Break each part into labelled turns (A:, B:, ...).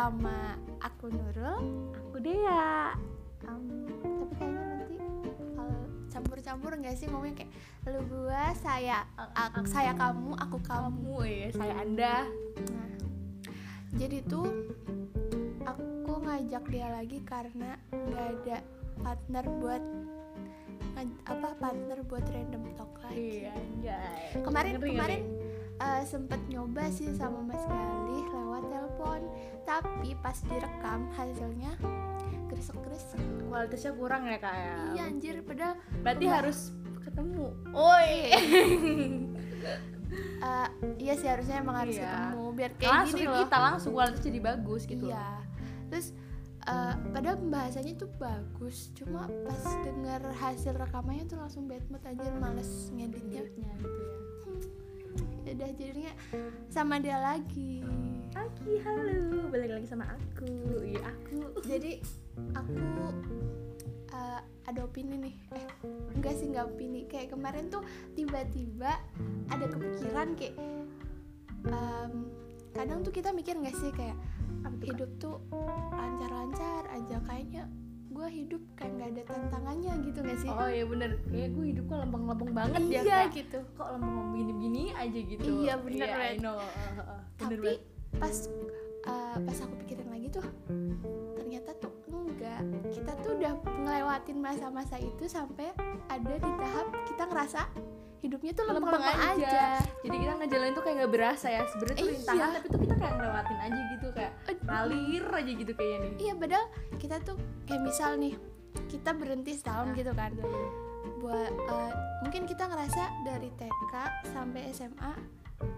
A: sama aku Nurul
B: Aku Dea.
A: Em, tapi kayaknya nanti kalau campur-campur nggak sih ngomongnya kayak lu gua saya ak- saya kamu aku kamu
B: ya, saya Anda.
A: nah jadi tuh aku ngajak dia lagi karena nggak ada partner buat apa partner buat random talk lagi
B: Iya, anjay.
A: kemarin
B: Ngeri,
A: kemarin eh, sempet nyoba sih sama Mas Galih lewat telepon tapi pas direkam hasilnya gresek-gresek.
B: Kualitasnya kurang ya kak ya.
A: iya anjir padahal
B: Berarti harus ketemu. Oi.
A: eh, iya sih harusnya emang harus
B: Iya.
A: ketemu biar kayak
B: langsung
A: gini
B: ke
A: loh
B: kita langsung kualitas jadi bagus gitu.
A: iya terus eh, padahal pembahasannya tuh bagus cuma pas denger hasil rekamannya tuh langsung bad mood anjir males ngeditnya
B: Editnya gitu ya.
A: Ya udah jadinya sama dia lagi
B: Aki, halo. Balik lagi sama aku. Iya, aku.
A: jadi aku eh, ada opini nih eh enggak sih nggak opini kayak kemarin tuh tiba-tiba ada kepikiran kayak em, kadang tuh kita mikir nggak sih kayak hidup tuh lancar-lancar aja kayaknya gue hidup kayak nggak ada tantangannya gitu gak sih
B: Oh iya bener, kayak gue hidup kok lempeng-lempeng banget ya
A: iya gitu
B: Kok lempeng begini-begini aja gitu
A: Iya, bener,
B: Iya, I
A: Ren.
B: know. Uh, uh, uh. Bener
A: tapi
B: banget.
A: Pas uh, pas aku pikirin lagi tuh ternyata tuh enggak. Kita tuh udah ngelewatin masa-masa itu sampai ada di tahap kita ngerasa hidupnya tuh lempeng
B: lempeng
A: aja,
B: aja. Jadi kita ngejalanin tuh kayak nggak berasa ya. Sebenernya tuh
A: Iya.
B: rintangan tapi tuh kita kayak ngelewatin aja gitu Kayak ngalir aja gitu kayaknya nih.
A: Iya padahal kita tuh kayak misal nih kita berhenti setahun
B: Nah,
A: gitu kan. Buat uh, mungkin kita ngerasa dari TK sampai SMA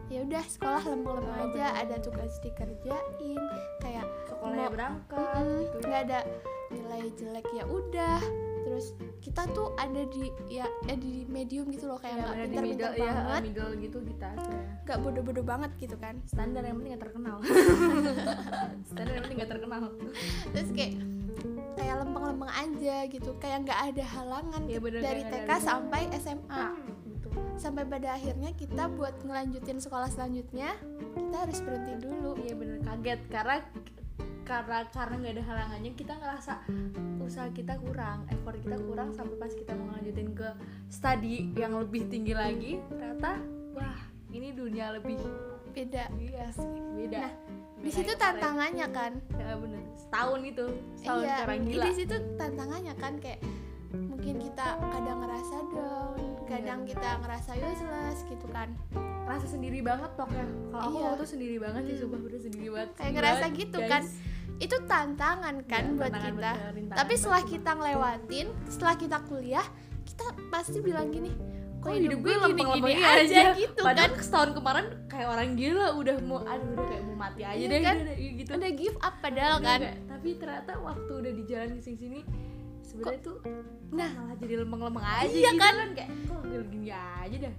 A: ya udah sekolah lempeng-lempeng aja ada tugas dikerjain kayak
B: Sekolahnya berangkat gitu.
A: nggak ada nilai jelek ya udah. Terus kita tuh ada di ya eh, di medium gitu loh kayak
B: Iya,
A: nggak pintar-pintar
B: middle, ya,
A: banget.
B: middle gitu kita
A: nggak bodoh-bodoh banget gitu kan.
B: Standar yang penting gak terkenal. Standar yang penting gak terkenal.
A: Terus kayak kayak lempeng-lempeng aja gitu. Kayak nggak ada halangan
B: Iya, bener,
A: dari TK
B: ada
A: sampai SMA
B: gitu.
A: Sampai pada akhirnya kita buat ngelanjutin sekolah selanjutnya kita harus berhenti dulu.
B: Iya bener. Kaget. Karena karena karena nggak ada halangannya kita ngerasa usaha kita kurang effort kita kurang sampai pas kita mau lanjutin ke studi yang lebih tinggi lagi ternyata wah ini dunia lebih
A: beda.
B: Iya sih beda.
A: Nah, di situ tantangannya kan?
B: Ya bener. Setahun itu setahun
A: iya
B: gila
A: di situ tantangannya kan kayak mungkin kita kadang ngerasa down kadang
B: Iya.
A: kita ngerasa useless gitu kan
B: rasa sendiri banget pokoknya kalau aku
A: Iya.
B: waktu tuh sendiri banget sih sumpah udah sendiri banget
A: Kayak ngerasa
B: banget,
A: gitu
B: guys.
A: kan. itu tantangan kan
B: Iya,
A: buat
B: tantangan
A: kita
B: bener,
A: tapi setelah kita ngelewatin setelah kita kuliah kita pasti bilang gini kok
B: kok
A: hidup gue
B: lempeng-lempeng
A: gini-gini aja gitu
B: padahal
A: kan
B: setahun kemarin kayak orang gila udah mau aduh udah kayak mau mati aja
A: Iya
B: deh
A: kan?
B: udah, gitu
A: udah give up padahal
B: Udah
A: kan
B: kayak- tapi ternyata waktu udah di jalan ke sini sini sebenarnya tuh
A: Nah.
B: malah jadi lempeng-lempeng aja
A: Iya
B: gitu
A: kan?
B: kayak kok gini, aja dah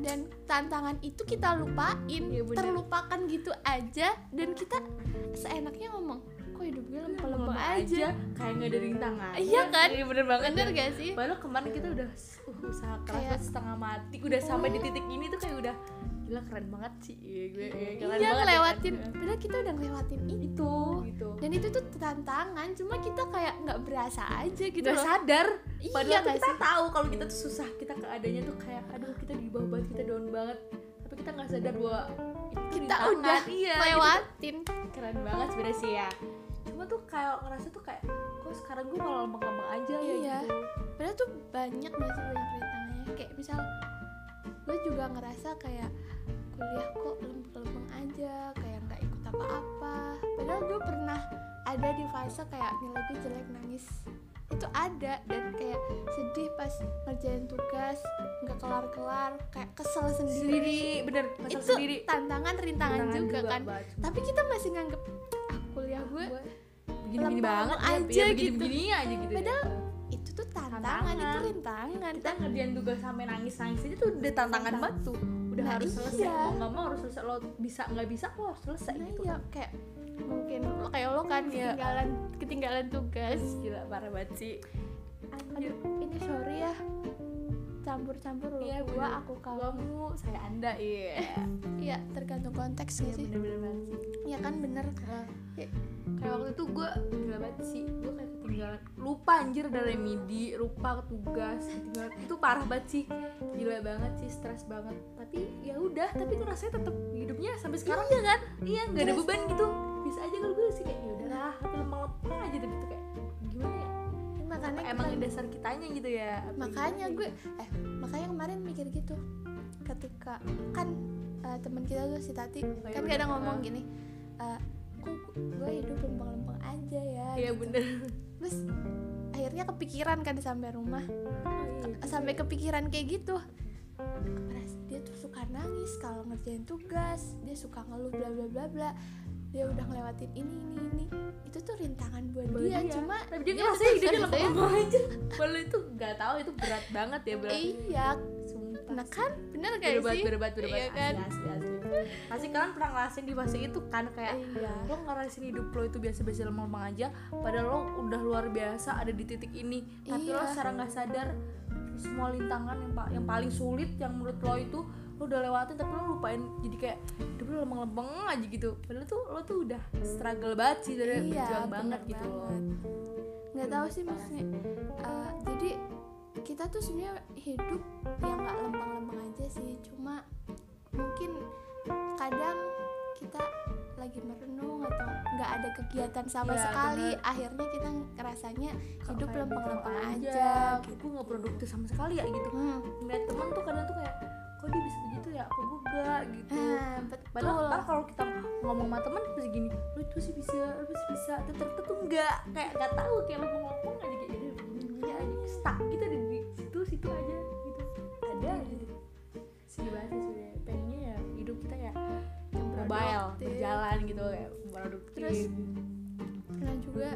A: dan tantangan itu kita lupain
B: Iya, bener.
A: terlupakan gitu aja dan kita seenaknya ngomong kok hidup gue lempeng-lempeng
B: lempeng
A: aja
B: kayak nggak ada rintangan
A: Iya kan?
B: iya bener banget
A: bener gak sih
B: padahal kemarin kita udah uh, usaha keras
A: Kayak-
B: setengah mati udah sampai di titik ini tuh kayak udah gila keren banget sih. Iya gue iya, keren
A: iya
B: banget ya
A: ngelewatin.
B: kan?
A: padahal kita udah ngelewatin itu.
B: Gitu.
A: Dan itu tuh tantangan cuma kita kayak nggak berasa aja gitu
B: Gak
A: loh.
B: sadar.
A: Iya
B: padahal tuh
A: nggak
B: kita
A: sih?
B: tahu kalau kita tuh susah kita keadaannya tuh kayak aduh kita di bawah banget kita down banget. Tapi kita nggak sadar bahwa itu
A: kita udah
B: iya
A: lewatin.
B: Gitu. keren banget sebenarnya sih ya. Cuma tuh kayak ngerasa tuh kayak kok sekarang gue malah lempeng-lempeng aja ya
A: Iya.
B: gitu.
A: Padahal tuh banyak masih banyak rintangannya kayak misal gue juga ngerasa kayak kuliah kok lempeng-lempeng aja kayak nggak ikut apa-apa. Padahal gue pernah ada di fase kayak nilai gue jelek nangis. Itu ada dan kayak sedih pas ngerjain tugas nggak kelar-kelar kayak kesel sendiri.
B: Sendiri bener kesel
A: itu
B: sendiri.
A: tantangan rintangan
B: Tantangan
A: juga, kan.
B: Baj.
A: tapi kita masih nganggep ah kuliah gue
B: begini-begini banget
A: aja
B: ya,
A: gitu.
B: begini-begini aja gitu
A: Padahal itu tuh tantangan, itu
B: Tantangan.
A: rintangan.
B: Kita ngerjain tugas sampai nangis-nangis aja tuh udah tantangan banget tuh udah
A: Nah,
B: harus selesai.
A: Iya.
B: mau nggak mau harus selesai. Lo bisa nggak bisa lo harus selesai
A: nah
B: gitu
A: iya kayak mungkin lo kayak lo kan
B: Iya.
A: ketinggalan. ketinggalan tugas.
B: Gila parah banget sih.
A: Aduh ini sorry ya. Campur-campur lo
B: Iya,
A: gua aku kamu.
B: Saya anda iya.
A: Iya tergantung konteks
B: iya
A: sih.
B: bener-bener banget sih.
A: Ya kan bener. Ya.
B: Kayak waktu itu gue gila banget sih. Gue kayak ketinggalan lupa anjir dari midi lupa tugas ketinggalan itu parah banget sih. Gila banget sih stres banget. Tapi ya udah tapi tuh rasanya tetap hidupnya sampai sekarang.
A: Iya kan?
B: iya nggak ada beban gitu. Bisa aja kalau gue sih kayak ya udahlah tapi lemah-lemah aja tapi tuh kayak gimana ya?
A: Makanya
B: emang
A: kita-
B: dasar kitanya gitu ya
A: makanya gue
B: gitu?
A: eh makanya kemarin mikir gitu. Ketika kan eh, teman kita tuh si Tati
B: Oh, iya
A: kan kadang ngomong
B: Ah.
A: gini eh, kok gue hidup lempeng-lempeng aja ya
B: iya
A: gitu.
B: bener
A: terus akhirnya kepikiran kan sampai rumah.
B: Oh, iya.
A: sampai kepikiran kayak gitu. Dia tuh suka nangis kalau ngerjain tugas. Dia suka ngeluh bla bla bla bla. Dia udah ngelewatin ini ini ini. Itu tuh rintangan buat
B: Buat
A: dia,
B: dia.
A: cuma
B: tapi dia ngerasa
A: tetap
B: hidupnya aja. Itu nggak tahu itu berat banget ya berat
A: iya Nah
B: sih.
A: kan? Bener kayak
B: banget
A: sih?
B: bener banget bener
A: Iya
B: banget.
A: kan?
B: asli asli asli. Pasti kalian pernah ngerasain di fase itu kan kayak
A: iya.
B: lo ngerasain hidup lo itu biasa-biasa lemah aja padahal lo udah luar biasa ada di titik ini. Tapi lo
A: Iya.
B: secara nggak sadar semua lintangan yang, pa- yang paling sulit yang menurut lo itu lo udah lewatin tapi lo lupain. Jadi kayak hidup lo lempeng-lempeng aja gitu. Padahal tuh lo tuh udah struggle banget sih dari
A: iya
B: berjuang
A: bener
B: banget gitu loh.
A: nggak tahu sih maksudnya eh, jadi kita tuh sebenarnya hidup yang nggak lempeng-lempeng aja sih. Cuma mungkin kadang kita lagi merenung atau nggak ada kegiatan sama
B: Iya,
A: sekali
B: bener.
A: akhirnya kita ngerasanya hidup lempeng-lempeng
B: gitu
A: aja
B: gitu. Gue nggak produktif sama sekali ya gitu.
A: Hmm.
B: ngeliat temen tuh kadang tuh kayak kok dia bisa begitu ya? Kok gue enggak gitu.
A: Ah, betul.
B: Padahal kalau kita ngomong sama temen terus gini lu itu sih bisa lu sih bisa. Ternyata tuh enggak kayak nggak tahu kayak lo ngomong aja kayak gitu. Aja stuck gitu di mobile
A: Produktif.
B: berjalan gitu kayak produktif
A: Terus, pernah juga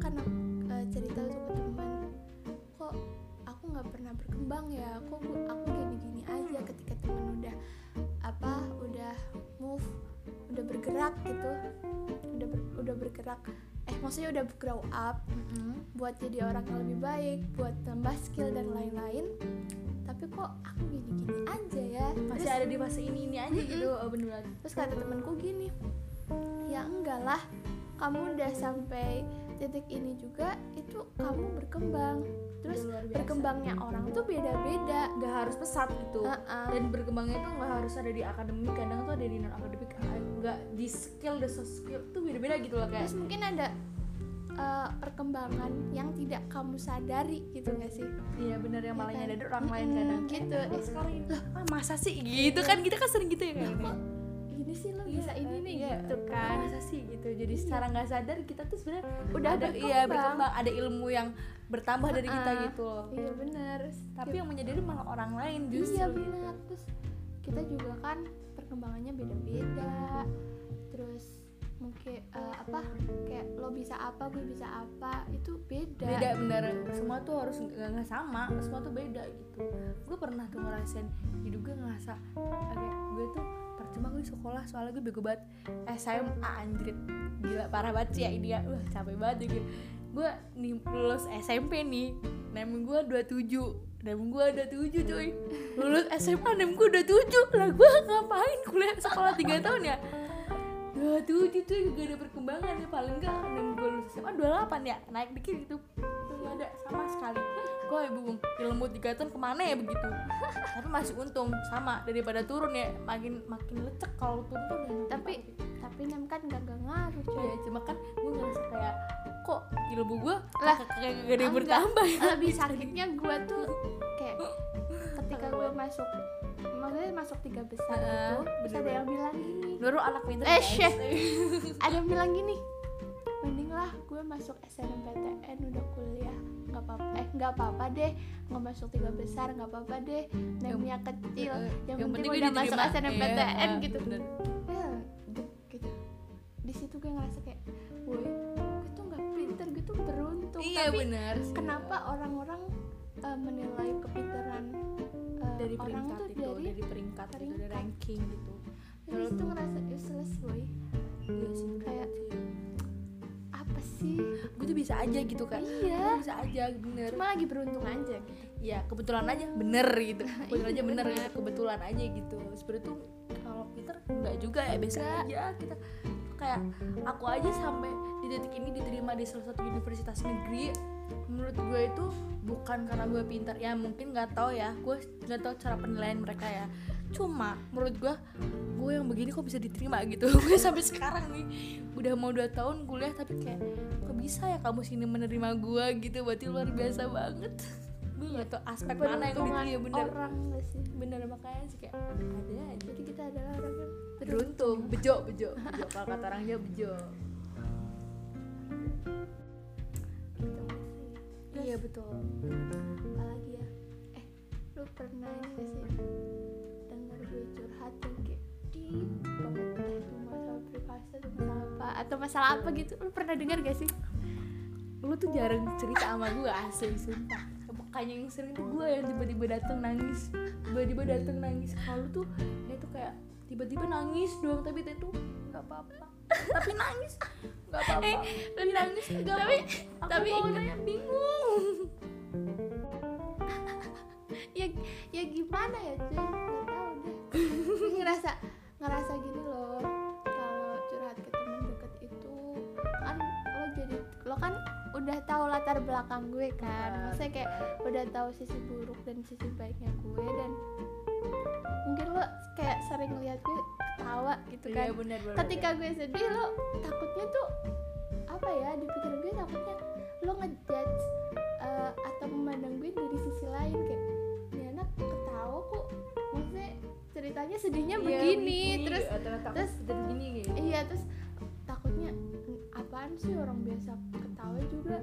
A: kan aku, eh, cerita tuh ke teman kok aku nggak pernah berkembang ya kok aku, aku gini-gini aja ketika temen udah apa udah move udah bergerak gitu udah ber- udah bergerak eh maksudnya udah grow up
B: Mm-mm.
A: buat jadi orang yang lebih baik buat tambah skill dan lain-lain tapi kok aku gini-gini aja ya.
B: Masih
A: Terus-
B: ada di fase ini ini aja gitu oh, bener banget
A: terus kata temanku gini ya enggak lah. Kamu udah sampai titik ini juga itu kamu berkembang. Terus berkembangnya orang tuh beda-beda.
B: Nggak harus pesat gitu.
A: Heeh.
B: dan berkembangnya tuh nggak harus ada di akademik kadang tuh ada di non akademik nggak di skill the soft skill tuh beda beda gitu loh kayak.
A: Terus mungkin ada eh, perkembangan yang tidak kamu sadari gitu gak sih?
B: Iya bener yang malah
A: Iya kan?
B: nyadar orang lain kadang.
A: gitu.
B: eh sekarang ini? Ah masa sih gitu kan? kita kan sering gitu ya kayak
A: kok gini sih? Lo bisa ini nih
B: iya,
A: gitu kan?
B: masa sih gitu? Jadi secara nggak sadar kita tuh sebenarnya
A: Udah
B: ada iya
A: berkembang.
B: ada ilmu yang bertambah dari kita gitu loh.
A: Iya bener.
B: Tapi yang menyadari malah orang lain justru
A: iya
B: gitu.
A: benar terus kita juga kan perkembangannya beda-beda. Terus mungkin eh, apa kayak lo bisa apa gue bisa apa itu beda.
B: Beda bener. Semua tuh harus nggak sama semua tuh beda gitu. Gue pernah tuh ngerasain hidup gue ngerasa kayak gue tuh percuma gue sekolah soalnya gue bego banget. SMA anjrit. Gila parah banget sih ya ini ya. Wah capek banget ya gue. Nih lulus SMP nih nem gue 27 nem gue udah tujuh cuy. Lulus SMA nem gue udah tujuh. Lah gue ngapain kuliah sekolah 3 tahun ya dua tujuh tuh gak ada perkembangan ya paling enggak nem gue lulus SMA 28 ya naik dikit gitu. Nggak ada sama sekali. Gue ibu ilmu tiga tahun ke mana ya begitu? Tapi masih untung sama daripada turun ya makin makin lecek kalau turun tuh
A: tapi tapi nem kan gak, gak ngaruh coy.
B: Ya cuma kan gue ngerasa kayak kok ilmu gue
A: Lah,
B: kayak gak ada yang bertambah ya?
A: Lebih sakitnya gue tuh kayak ketika gue masuk maksudnya masuk tiga besar
B: Heeh,
A: itu terus ada yang bilang gini
B: Nurul anak pintar
A: Eh, ada yang bilang gini mending lah gue masuk SNMPTN udah kuliah. Nggak apa eh nggak apa-apa deh. Nggak masuk tiga besar nggak apa-apa deh. Nemnya kecil.
B: Eh,
A: yang,
B: yang
A: penting,
B: penting
A: udah masuk. SNMPTN
B: Iya,
A: gitu.
B: bener.
A: Dek, gitu. Di situ gue ngerasa kayak woi gue tuh nggak pinter gue tuh beruntung.
B: Iya
A: tapi
B: benar sih.
A: kenapa orang-orang eh, menilai kepintaran
B: dari
A: orang
B: peringkat
A: tuh
B: itu
A: dari
B: dari peringkat, itu dari
A: peringkat.
B: ranking gitu.
A: Dari situ ngerasa useless boy.
B: Iya sih
A: Kayak, apa sih?
B: Gue tuh bisa aja gitu kan
A: iya.
B: Gue bisa aja bener.
A: Cuma lagi beruntung aja gitu.
B: Ya kebetulan aja bener gitu. Kebetulan aja
A: Iya,
B: bener
A: bener.
B: gitu. Kebetulan aja gitu. Sebenarnya tuh kalau Peter enggak juga ya biasa aja kita kayak aku aja sampai di detik ini diterima di salah satu universitas negeri menurut gue itu bukan karena gue pintar ya mungkin nggak tahu ya. Gue nggak tahu cara penilaian mereka ya. Cuma menurut gue gue yang begini kok bisa diterima gitu? Gue sampai sekarang nih udah mau dua tahun kuliah tapi kayak kok bisa ya kamu sini menerima gue gitu? Berarti luar biasa banget. Gue nggak tahu aspek mana yang
A: Peruntungan
B: diterima bener.
A: orang gak sih?
B: Bener makanya sih kayak ada aja.
A: Jadi kita adalah orang yang
B: beruntung. bejo bejo bejo. Kalau kata orang Jawa bejo.
A: gitu Terus,
B: iya betul.
A: apalagi ya? Eh lu pernah ini gak sih dengar gue curhat yang kayak deep banget entah itu masalah privasi atau masalah apa atau masalah apa gitu. Lu pernah dengar gak sih?
B: Lu tuh jarang cerita sama gue asli sumpah. Makanya yang sering tuh gue yang tiba-tiba dateng nangis. Tiba-tiba dateng nangis. Kalau lu tuh ya tuh kayak tiba-tiba nangis doang tapi itu tuh nggak apa-apa tapi nangis. Nggak apa-apa. Tapi nangis nggak
A: tapi
B: apa
A: tapi ingat-
B: bingung.
A: Ya ya gimana ya cuy? Nggak tahu deh. Tapi ngerasa ngerasa gini loh. Kalau curhat ke teman deket itu kan lo jadi lo kan udah tahu latar belakang gue kan.
B: Benar.
A: maksudnya kayak udah tahu sisi buruk dan sisi baiknya gue dan mungkin lo kayak sering lihat gue ketawa gitu kan.
B: iya benar benar
A: ketika gue sedih lo takutnya tuh apa ya di pikiran gue takutnya lo ngejudge eh, atau memandang gue dari sisi lain kayak ini anak ketawa kok. Maksudnya ceritanya sedihnya
B: Iya,
A: begini terus
B: ternyata
A: terus-
B: terus begini gitu.
A: iya terus takutnya "Hmm, apaan sih orang biasa ketawa juga?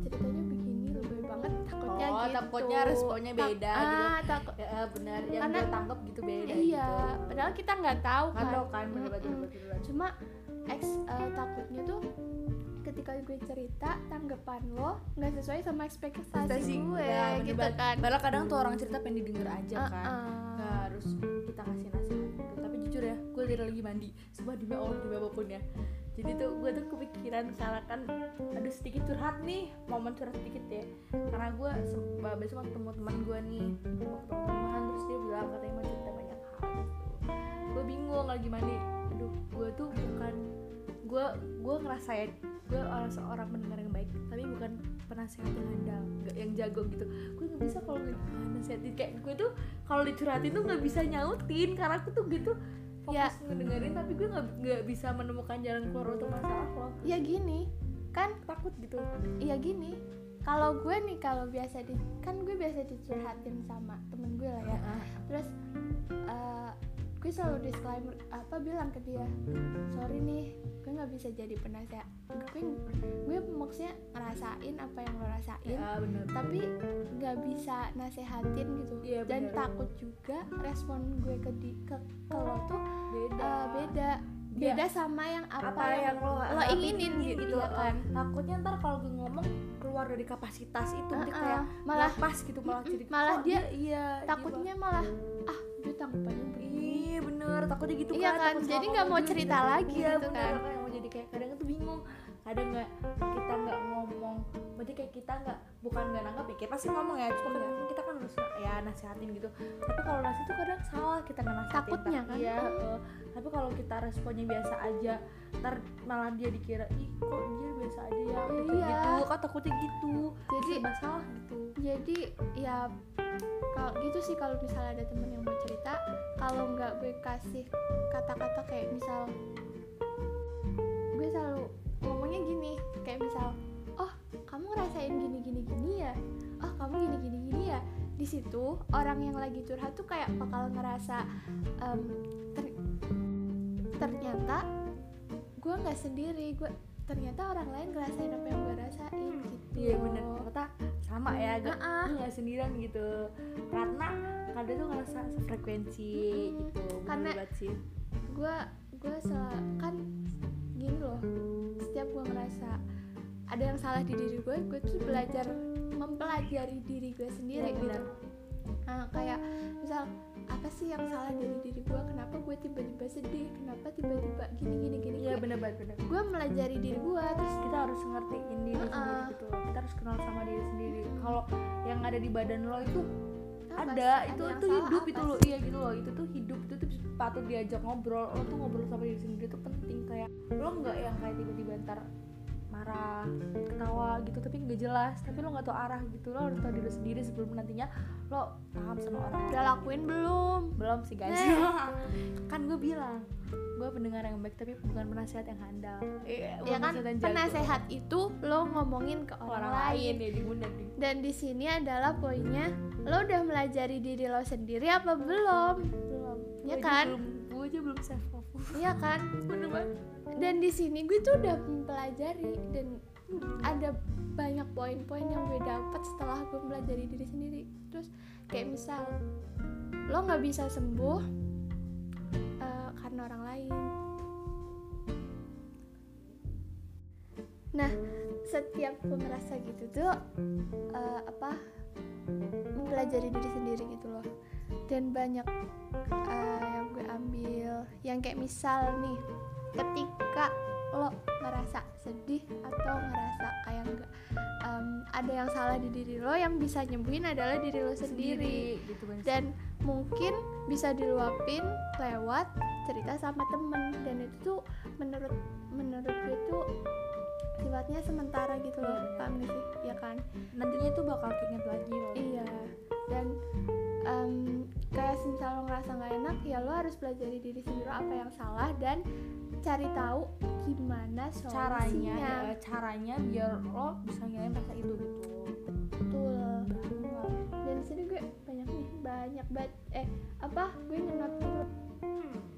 A: Ceritanya begini banget takutnya
B: Oh,
A: gitu
B: takutnya responnya
A: Tak-
B: beda
A: ah,
B: gitu.
A: takut
B: ya benar yang
A: Karena-
B: gue tangkap gitu beda
A: iya
B: gitu.
A: padahal kita nggak tahu
B: kan
A: kan
B: tau kan bener bener
A: Mm-mm.
B: bener bener.
A: cuma ex eh, takutnya tuh ketika gue cerita tanggapan lo nggak sesuai sama ekspektasi
B: Ekspektasi
A: gue
B: ya, bener
A: gitu kan
B: Padahal kadang tuh orang cerita pengen didengar aja kan
A: Uh-uh.
B: nggak harus kita kasih nasihat gitu tapi jujur ya gue lagi mandi semua demi Allah demi apa pun ya jadi tuh gue tuh kepikiran karena kan aduh sedikit curhat nih momen curhat sedikit ya. Karena gue besok ketemu teman gue nih ketemu teman terus dia bilang katanya mau cerita banyak hal gitu. Gue bingung lagi mandi. Aduh gue tuh bukan gue gue ngerasain gue orang seorang pendengar yang baik tapi bukan penasehat yang handal nggak yang jago gitu. Gue nggak bisa kalau nasihatin kayak gue tuh kalau dicurhatin tuh nggak bisa nyautin karena aku tuh gitu fokus
A: Ya.
B: ngedengerin tapi gue nggak bisa menemukan jalan keluar untuk masalah lo
A: ya gini kan
B: takut gitu.
A: Ya gini kalau gue nih kalau biasa di kan gue biasa dicurhatin sama temen gue lah ya. Terus eh, gue selalu disclaimer apa bilang ke dia sorry nih gue nggak bisa jadi penasehat gue gue maksudnya ngerasain apa yang lo rasain
B: ya benar
A: tapi nggak bisa nasehatin gitu.
B: Iya,
A: dan
B: bener.
A: takut juga respon gue ke di, ke, ke lo tuh
B: beda.
A: eh, beda.
B: Iya.
A: beda sama yang apa,
B: apa yang lo
A: lo
B: harapin
A: inginin gitu,
B: gitu
A: ya kan.
B: takutnya ntar kalau gue ngomong keluar dari kapasitas itu dia
A: Uh-uh.
B: kayak
A: malah
B: pas gitu malah jadi
A: malah
B: kok
A: dia
B: iya
A: takutnya malah ah gue tanggapannya
B: iya bener takutnya gitu
A: Iya kan,
B: takut
A: jadi nggak mau cerita
B: gitu.
A: lagi
B: iya,
A: gitu
B: bener,
A: kan.
B: makanya mau jadi kayak kadang tuh bingung kadang nggak kita nggak ngomong berarti kayak kita nggak bukan nggak nanggap ya kita pasti ngomong ya cuma
A: Iya.
B: kan kita kan harus ya nasihatin gitu. Tapi kalau nasihat tuh kadang salah kita nggak nasihatin
A: Takutnya
B: Tak-
A: kan.
B: iya eh, tapi kalau kita responnya biasa aja ntar malah dia dikira ih kok dia biasa aja ya? Kayak
A: Iya.
B: gitu kan takutnya gitu.
A: Jadi-
B: serba salah gitu.
A: jadi ya kalau gitu sih kalau misalnya ada temen yang mau cerita kalau nggak gue kasih kata-kata kayak misal gue selalu ngomongnya gini kayak misal oh kamu ngerasain gini gini gini ya? Oh kamu gini gini gini ya? Di situ orang yang lagi curhat tuh kayak bakal ngerasa em, ter- ternyata gue nggak sendiri gue ternyata orang lain ngerasain apa yang gue rasain gitu.
B: Iya bener. Ternyata sama ya gak lu nggak sendirian gitu. Karena kadang tuh ngerasa sefrekuensi
A: Mm-mm.
B: gitu bener
A: Karena- gue gue kan gini loh setiap gue ngerasa ada yang salah di diri gue gue tuh belajar mempelajari diri gue sendiri
B: Iya,
A: gitu.
B: Benar.
A: nah kayak misal apa sih yang salah dari diri gue kenapa gue tiba-tiba sedih? Kenapa tiba-tiba gini gini gini?
B: Iya bener banget bener.
A: gue melajari diri gue terus
B: kita harus ngertiin diri
A: Uh-uh.
B: sendiri gitu loh. Kita harus kenal sama diri sendiri. Kalau yang ada di badan lo itu
A: apa
B: ada
A: sih?
B: itu itu hidup itu loh. iya gitu loh. Itu tuh hidup itu tuh patut diajak ngobrol lo tuh ngobrol sama diri sendiri tuh penting kayak lo nggak yang kayak tiba-tiba ntar marah ketawa gitu tapi nggak jelas tapi lo nggak tahu arah gitu lo harus tahu diri sendiri sebelum nantinya lo paham sama orang.
A: Udah lakuin belum?
B: Belum sih guys. Kan gue bilang gue pendengar yang baik tapi bukan penasehat yang handal. Iya
A: ya kan?
B: penasehat
A: itu lo ngomongin ke orang,
B: orang
A: lain
B: lain. ya di
A: dan di sini adalah poinnya lo udah melajari diri lo sendiri apa belum Ya kan?
B: belum gue aja belum self love
A: Iya kan?
B: Bener banget.
A: Dan di sini gue tuh udah mempelajari dan ada banyak poin-poin yang gue dapat setelah gue mempelajari diri sendiri. Terus kayak misal lo nggak bisa sembuh eh, karena orang lain. Nah setiap gue ngerasa gitu tuh eh, apa mempelajari diri sendiri gitu loh dan banyak eh, yang gue ambil. Yang kayak misal nih ketika lo ngerasa sedih atau ngerasa kayak enggak em, ada yang salah di diri lo yang bisa nyembuhin adalah diri lo sendiri,
B: gitu kan
A: dan mungkin bisa diluapin lewat cerita sama temen. Dan itu tuh menurut menurut gue tuh sifatnya sementara gitu loh.
B: Iya,
A: paham gak sih? Ya kan?
B: Nantinya tuh bakal keinget lagi loh
A: iya. Dan em, kayak misal lo ngerasa nggak enak ya lo harus pelajari diri sendiri apa yang salah dan cari tahu gimana
B: caranya
A: solusinya
B: ya, caranya biar lo bisa ngilangin rasa itu gitu.
A: Betul. Dan sini gue banyak nih banyak banget. Eh apa? Gue nyenot dulu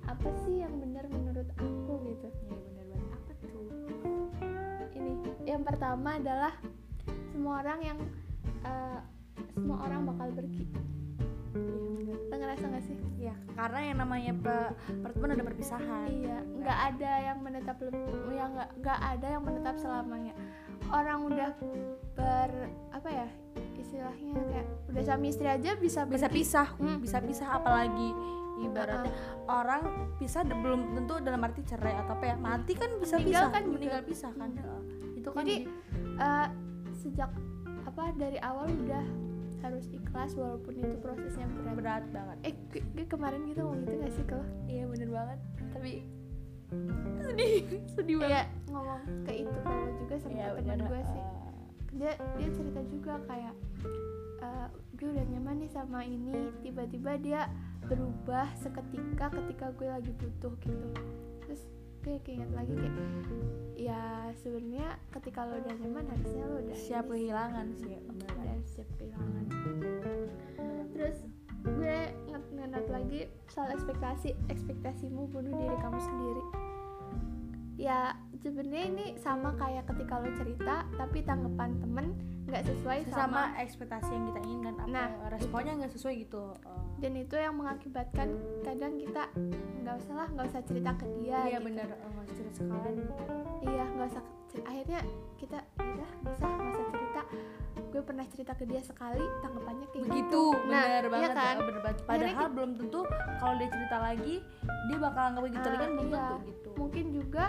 A: apa sih yang benar menurut aku gitu?
B: Bener banget. Apa tuh?
A: Ini yang pertama adalah semua orang yang eh, semua orang bakal pergi
B: iya
A: lo ngerasa gak sih
B: ya karena yang namanya pe- pertemuan ada perpisahan
A: iya nggak ada yang menetap ya nggak nggak ada yang menetap selamanya orang udah ber apa ya istilahnya kayak udah suami istri aja bisa
B: bisa
A: pergi.
B: pisah
A: Hmm.
B: bisa pisah apalagi ibaratnya orang pisah de- belum tentu dalam arti cerai atau apa ya mati kan bisa
A: Meninggal
B: pisah
A: kan juga.
B: meninggal pisah kan Heeh. itu kan
A: Jadi, Eh, sejak apa dari awal udah harus ikhlas walaupun itu prosesnya berat.
B: Berat banget.
A: Eh gue, gue kemarin gitu ngomong gitu gak sih kalau
B: iya bener banget. Tapi sedih sedih banget.
A: Iya ngomong ke itu kalau juga sama
B: Iya,
A: teman
B: bener.
A: gue sih.
B: Eh,
A: dia dia cerita juga kayak eh, gue udah nyaman nih sama ini tiba-tiba dia berubah seketika ketika gue lagi butuh gitu gue keinget lagi kayak ya sebenarnya ketika lo udah nyaman harusnya lo udah
B: siap kehilangan sih bener.
A: udah siap kehilangan. Terus gue nge- ngenot lagi soal ekspektasi ekspektasimu bunuh diri kamu sendiri. Ya sebenarnya ini sama kayak ketika lo cerita tapi tanggapan temen nggak sesuai
B: sama
A: sama
B: ekspektasi yang kita inginkan apa
A: Nah,
B: responnya nggak sesuai gitu. Eh,
A: dan itu yang mengakibatkan kadang kita nggak usah lah nggak usah cerita ke dia
B: iya
A: gitu.
B: bener Eh, nggak usah cerita sekalian gitu.
A: iya nggak usah akhirnya kita udah nggak usah nggak usah cerita gue pernah cerita ke dia sekali tanggapannya kayak
B: begitu
A: gitu. Nah,
B: bener
A: iya
B: banget
A: kan?
B: eh, bener banget
A: Akhirnya
B: padahal belum tentu kalau dia cerita lagi dia bakal nggak begitu
A: Ah,
B: lagi kan belum
A: iya.
B: tentu gitu
A: mungkin juga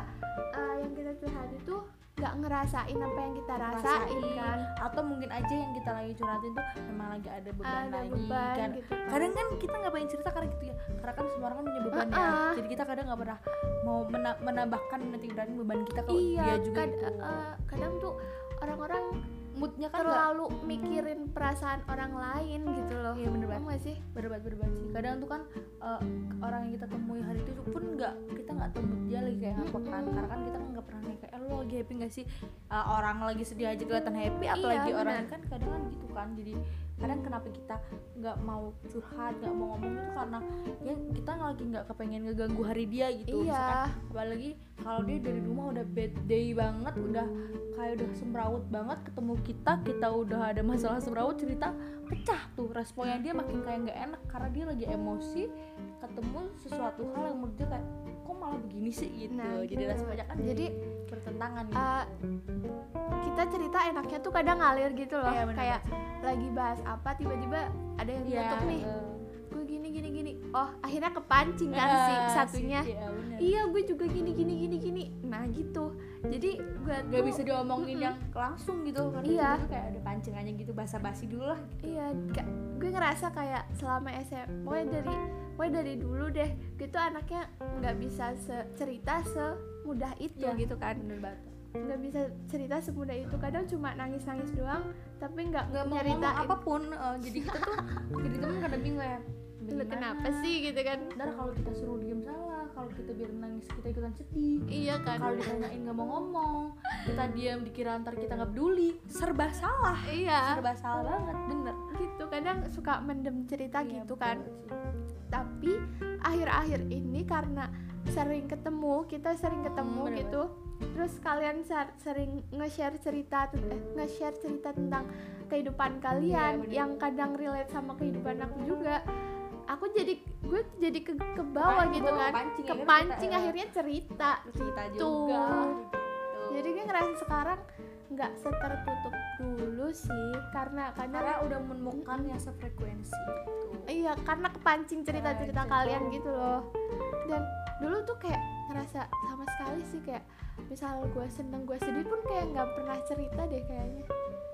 A: uh, yang kita curhat itu nggak ngerasain apa yang kita rasain
B: Rasain.
A: kan
B: atau mungkin aja yang kita lagi curhatin tuh memang lagi ada beban
A: ada
B: lagi
A: beban
B: kan
A: gitu kan.
B: kadang kan kita nggak pengen cerita karena gitu ya karena kan semua orang kan punya beban ya
A: Uh-uh.
B: jadi kita kadang nggak pernah mau mena- menambahkan nanti beban kita ke
A: iya
B: dia juga
A: kad-
B: gitu.
A: uh, kadang tuh orang-orang
B: moodnya kan
A: terlalu mikirin perasaan orang lain gitu loh.
B: Iya, bener banget.
A: Paham nggak sih?
B: Berdebat berdebat sih. Kadang tuh kan eh, orang yang kita temui hari itu pun nggak kita nggak tahu dia lagi kayak apa kan. Karena kan kita nggak pernah kayak eh, lo lagi happy nggak sih? Eh, orang lagi sedih aja kelihatan happy. Apalagi
A: Iya,
B: orang
A: benar.
B: kan kadang kan gitu kan. Jadi kadang kenapa kita nggak mau curhat nggak mau ngomong itu karena ya kita lagi nggak kepengen ngeganggu hari dia gitu.
A: Iya.
B: Misalkan apalagi kalau dia dari rumah udah bad day banget udah kayak udah semrawut banget ketemu kita kita udah ada masalah semrawut cerita pecah tuh responnya dia makin kayak nggak enak karena dia lagi emosi ketemu sesuatu hal yang menurut dia kayak malah begini sih gitu.
A: Nah,
B: jadi
A: gitu.
B: responnya kan
A: Jadi,
B: bertentangan gitu.
A: uh, kita cerita enaknya tuh kadang ngalir gitu loh.
B: Iya, bener
A: kayak lagi bahas apa tiba-tiba ada yang
B: Iya,
A: ngetuk nih.
B: eh,
A: gue gini gini gini. Oh akhirnya kepancing kan
B: eh,
A: si satunya.
B: Iya, bener.
A: iya gue juga gini gini gini gini. Nah gitu. Jadi gue tuh-
B: bisa diomongin
A: Mm-mm.
B: yang langsung gitu. Kan
A: Iya.
B: Itu kayak ada pancingannya gitu basa-basi dulu lah
A: iya ka- gue ngerasa kayak selama SM pokoknya dari pokoknya dari dulu deh gitu anaknya nggak bisa se- cerita semudah itu
B: Iya.
A: gitu kan.
B: bener banget.
A: Nggak bisa cerita semudah itu kadang cuma nangis nangis doang tapi nggak
B: nggak mau ngomong
A: apa
B: pun eh, jadi kita tuh jadi temen kadang bingung ya
A: lu kenapa sih gitu kan?
B: Ntar kalau kita suruh diem salah kalau kita biar nangis kita ikutan sedih.
A: Iya kan?
B: Kalau ditanyain nggak mau ngomong kita diam dikira ntar kita nggak peduli serba salah.
A: Iya.
B: Serba salah banget bener.
A: Gitu kadang suka mendem cerita
B: Iya,
A: gitu kan.
B: sih.
A: Tapi akhir-akhir ini karena sering ketemu kita sering ketemu
B: Hmm,
A: gitu terus kalian ser- sering nge-share cerita eh, nge-share cerita tentang kehidupan kalian
B: Iya, bener.
A: yang kadang relate sama kehidupan aku juga aku jadi gue jadi ke, ke bawah
B: Kepancing,
A: gitu kan
B: kepancing, akhirnya
A: kepancing
B: kita, eh,
A: akhirnya cerita
B: cerita
A: Tuh.
B: juga gitu.
A: jadi gue ngerasa sekarang nggak setertutup dulu sih karena kadang
B: karena udah menemukan yang sefrekuensi gitu.
A: Iya, karena kepancing cerita-cerita
B: Nah,
A: kalian gitu loh. Dan dulu tuh kayak ngerasa sama sekali sih kayak misal gue seneng gue sedih pun kayak nggak pernah cerita deh kayaknya.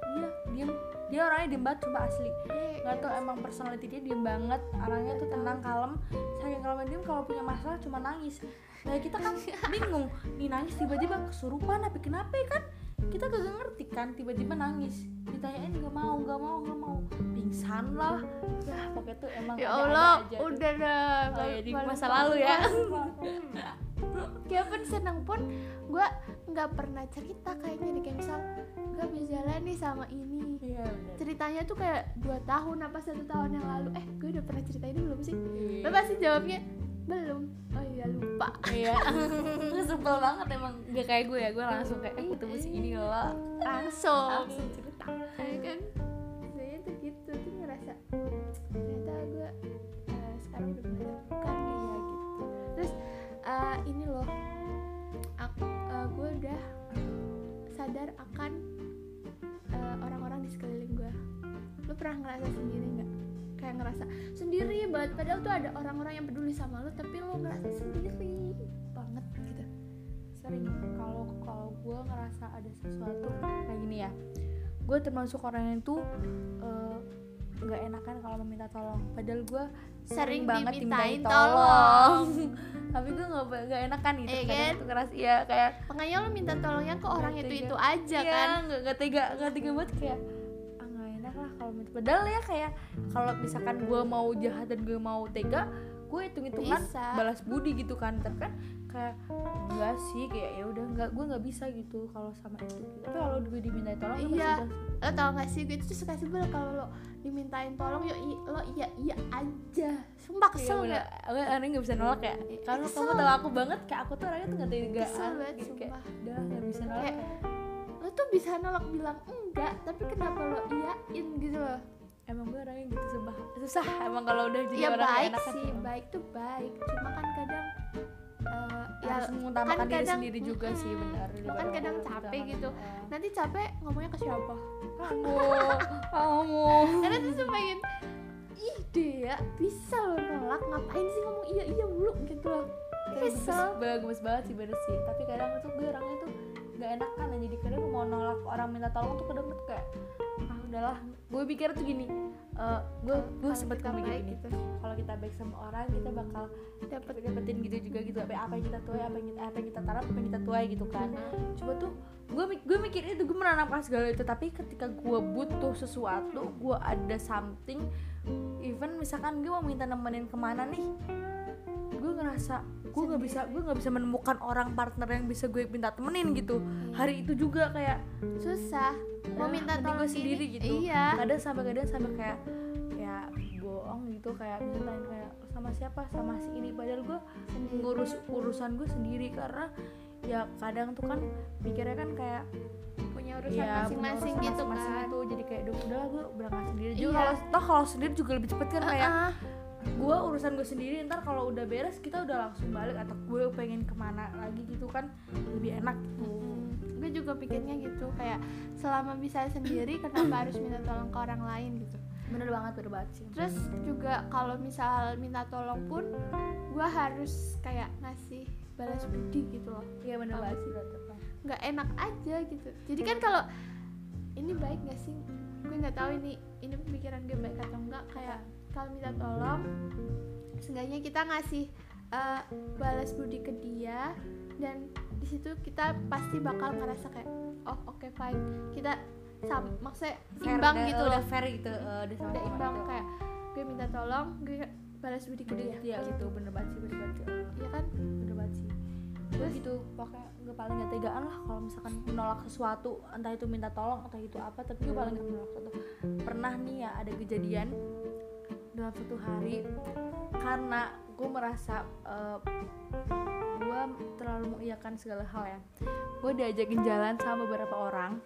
B: Iya, diem. Dia orangnya diem banget coba asli.
A: Iya,
B: Gak tau emang personality dia diem banget. Orangnya tuh tenang, kalem. Saking kalem diem kalau punya masalah cuma nangis. Nah kita kan bingung. Nih nangis tiba-tiba kesurupan apa kenapa kan? Kita kagak ngerti kan tiba-tiba nangis. Ditanyain gak mau, gak mau, gak mau. Pingsan lah. Ya pokoknya tuh emang
A: Ya Allah,
B: aja.
A: udah dah.
B: Oh, ya, di masa lalu ya.
A: Pun seneng pun gue nggak pernah cerita kayaknya deh kayak misal gue habis jalan nih sama ini.
B: Iya bener.
A: Ceritanya tuh kayak dua tahun apa satu tahun yang lalu. Eh, gue udah pernah cerita ini belum sih?
B: Iya.
A: Lo pasti jawabnya belum. Oh iya lupa.
B: Iya, sebel banget emang. Gak kayak gue ya, gue langsung kayak eh ketemu si ini loh.
A: Langsung.
B: Langsung cerita.
A: ya kan? Biasanya tuh gitu tuh ngerasa ternyata gue eh, sekarang udah nih ya gitu. Terus eh, ini loh aku eh, gue udah sadar akan orang-orang di sekeliling gue. Lu pernah ngerasa sendiri nggak kayak ngerasa sendiri banget padahal tuh ada orang-orang yang peduli sama lu tapi lu ngerasa sendiri banget gitu
B: Sering kalau kalau gue ngerasa ada sesuatu kayak gini ya, gue termasuk orang yang tuh eh, nggak enakan kalau meminta tolong. Padahal gue
A: Sering
B: banget
A: dimintain
B: dimintain
A: tolong.
B: Tapi gue nggak nggak enakan gitu. Kadang
A: kan?
B: tuh ngerasa ya kayak
A: makanya lu minta tolongnya ke orang itu itu aja
B: Iya,
A: kan
B: nggak tega nggak tega banget kayak kalau padahal ya kayak kalau misalkan gue mau jahat dan gue mau tega gue hitung hitungan
A: Bisa.
B: balas budi gitu kan tapi kan kayak enggak sih kayak ya udah nggak gue nggak bisa gitu kalau sama itu tapi kalau gue diminta tolong
A: Iya. lo tau gak sih gue tuh suka sebel kalau lo dimintain tolong i- lo iya iya aja sumpah
B: Iya,
A: kesel
B: bener.
A: gak
B: Gue aneh gak bisa nolak ya
A: Iya,
B: Karena
A: kesel.
B: kamu tau aku banget Kayak aku tuh orangnya tuh gak tega
A: Kesel banget,
B: gitu, Kayak
A: sumpah.
B: udah gak bisa nolak
A: Kayak, lo tuh bisa nolak bilang enggak tapi kenapa lo
B: gue orangnya gitu sumpah Susah emang kalau udah jadi
A: ya
B: orang
A: baik sih
B: tuh.
A: baik tuh baik cuma kan kadang eh, ya
B: harus mengutamakan
A: kan
B: diri
A: kadang-
B: sendiri juga sih
A: Mm-mm.
B: benar
A: kan kadang capek gitu. nanti capek ngomongnya ke siapa
B: kamu kamu
A: karena tuh ih deh ya bisa lo nolak ngapain sih ngomong iya iya mulu gitu loh kesel
B: bagus banget sih bener sih tapi kadang tuh gue orangnya tuh gak enakan aja jadi kadang mau nolak orang minta tolong tuh kadang tuh kayak ah udahlah. Gue pikir tuh gini eh, gue gue sempet
A: baik
B: gini
A: gitu.
B: Kalau kita baik sama orang kita bakal
A: dapet.
B: dapetin gitu juga gitu. Apa apa yang kita tuai apa yang kita apa yang kita tanam apa yang kita tuai gitu kan. Coba tuh gue gue mikir itu gue menanamkan segala itu. Tapi ketika gue butuh sesuatu gue ada something even misalkan gue mau minta nemenin ke mana nih ngerasa gue nggak bisa gue nggak bisa menemukan orang partner yang bisa gue minta temenin gitu. Hari itu juga kayak
A: susah. Mau
B: "Ah,
A: minta tolong
B: gue sendiri
A: gini,
B: gitu.
A: iya.
B: Kadang sampai kadang sampai kayak ya bohong gitu kayak misalnya kayak sama siapa sama si ini. Padahal gue ngurus urusan gue sendiri karena ya kadang tuh kan mikirnya kan kayak
A: punya urusan
B: ya
A: masing-masing
B: punya
A: gitu
B: urusan masing-masing
A: kan.
B: itu jadi kayak udah gue berangkat sendiri juga
A: Iya.
B: kalau toh kalau sendiri juga lebih cepet kan kayak
A: Heeh.
B: Gue urusan gue sendiri ntar kalau udah beres kita udah langsung balik atau gue pengen ke mana lagi gitu kan lebih enak gitu.
A: Hmm, gue juga pikirnya gitu kayak selama bisa sendiri kenapa harus minta tolong ke orang lain gitu?
B: Bener banget bener banget sih.
A: Terus juga kalau misal minta tolong pun gue harus kayak ngasih balas budi gitu loh.
B: Iya bener banget sih
A: nggak enak aja gitu. Jadi kan kalau ini baik gak sih? Gue nggak tahu ini ini pemikiran gue baik atau enggak kayak kalau minta tolong seenggaknya kita ngasih uh, balas budi ke dia dan di situ kita pasti bakal ngerasa kayak oh oke okay, fine. Kita sam maksudnya
B: Fair,
A: imbang
B: udah-
A: gitu
B: udah.
A: loh
B: fair gitu eh, udah sama
A: udah imbang kayak gue minta tolong gue balas budi ke dia.
B: ya gitu bener banget sih bener banget.
A: Iya kan?
B: Bener banget sih. Gue gitu pokoknya gue paling gak tegaan lah kalau misalkan menolak sesuatu entah itu minta tolong atau itu apa tapi gue paling gak menolak. Sesuatu pernah nih ya ada kejadian dalam satu hari karena gue merasa eh, gue terlalu mengiyakan segala hal ya. Gue diajakin jalan sama beberapa orang.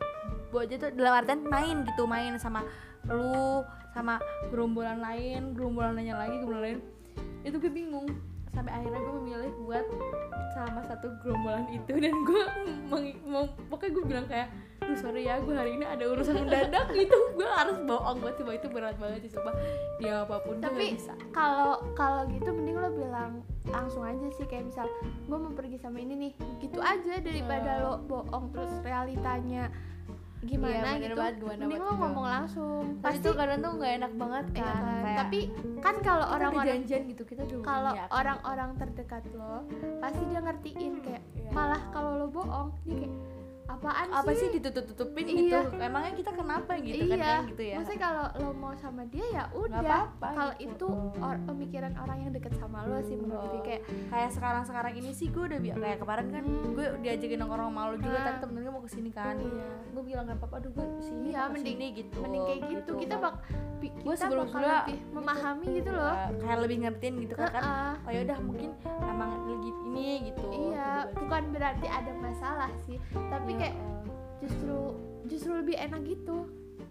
B: Gue aja tuh dalam artian main gitu main sama lu sama gerombolan lain gerombolan lainnya lagi gerombolan lain. Itu gue bingung. Sampai akhirnya gue memilih buat sama satu gerombolan itu dan gue meng- mau pokoknya gue bilang kayak Duh sorry ya gue hari ini ada urusan mendadak gitu gue harus bohong gue coba itu berat banget sih coba dia apa pun gue
A: Tapi- kalau kalau gitu mending lo bilang langsung aja sih kayak misal gue mau pergi sama ini nih gitu aja daripada
B: Hmm.
A: lo bohong terus realitanya gimana
B: Iya, bener
A: gitu
B: banget, gimana
A: mending lo
B: juga.
A: ngomong langsung
B: pasti tuh kadang tuh nggak enak banget
A: iya
B: kan,
A: kan?
B: Kayak,
A: tapi kan kalau orang-orang
B: janjian gitu kita udah
A: kalau orang-orang terdekat lo pasti dia ngertiin kayak
B: Iya.
A: malah kalau lo bohong dia kayak apaan
B: gitu. apa sih ditutup-tutupin
A: Iya.
B: gitu emangnya kita kenapa gitu kan
A: iya
B: kayak gitu ya
A: maksudnya kalau lo mau sama dia ya udah kalau
B: gitu.
A: itu or- pemikiran orang yang deket sama lo sih menurut gue
B: Oh.
A: kayak
B: kayak sekarang-sekarang ini sih gue udah bi- kayak kemarin kan
A: Hmm.
B: gue diajakin nongkrong sama lo juga
A: Ah.
B: tapi temen-temen mau ke sini kan
A: iya
B: gue bilang gak apa-apa aduh gue ke
A: sini
B: Iya,
A: mending-
B: ke sini gitu
A: mending kayak gitu, kita bak kita
B: sebelum
A: bakal
B: gua
A: lebih
B: gitu.
A: memahami gitu loh
B: Ya, kayak lebih ngertiin gitu kan kan
A: Heeh.
B: oh yaudah mungkin emang lagi ini gitu
A: iya
B: Gitu,
A: bukan berarti ada masalah sih tapi
B: Iya,
A: kayak justru justru lebih enak gitu.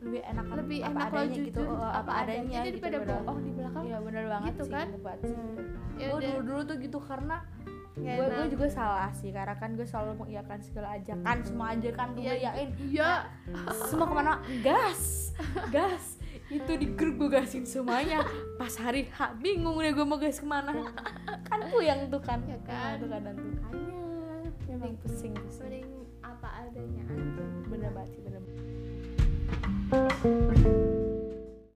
B: Lebih enak kan
A: lebih
B: apa
A: enak
B: adanya
A: jujur
B: gitu
A: apa adanya
B: gitu,
A: daripada
B: bener.
A: bohong di belakang
B: iya bener banget
A: Gitu
B: sih
A: kan?
B: sih.
A: Ya
B: gue dulu dulu tuh gitu karena gue
A: enak.
B: gue juga salah sih karena kan gue selalu mengiyakan segala ajakan semua ajakan gue
A: Iya,
B: iyain
A: iya.
B: Semua ke mana? Gas gas. Itu di grup gue gasin semuanya. Pas hari H bingung deh gue mau gas ke mana. Kan puyeng tuh kan?
A: Ya kan?
B: Nah, tuh kadang tuh.
A: Makanya.
B: Emang
A: mending
B: pusing. Pusing
A: adanya aja
B: bener banget sih bener.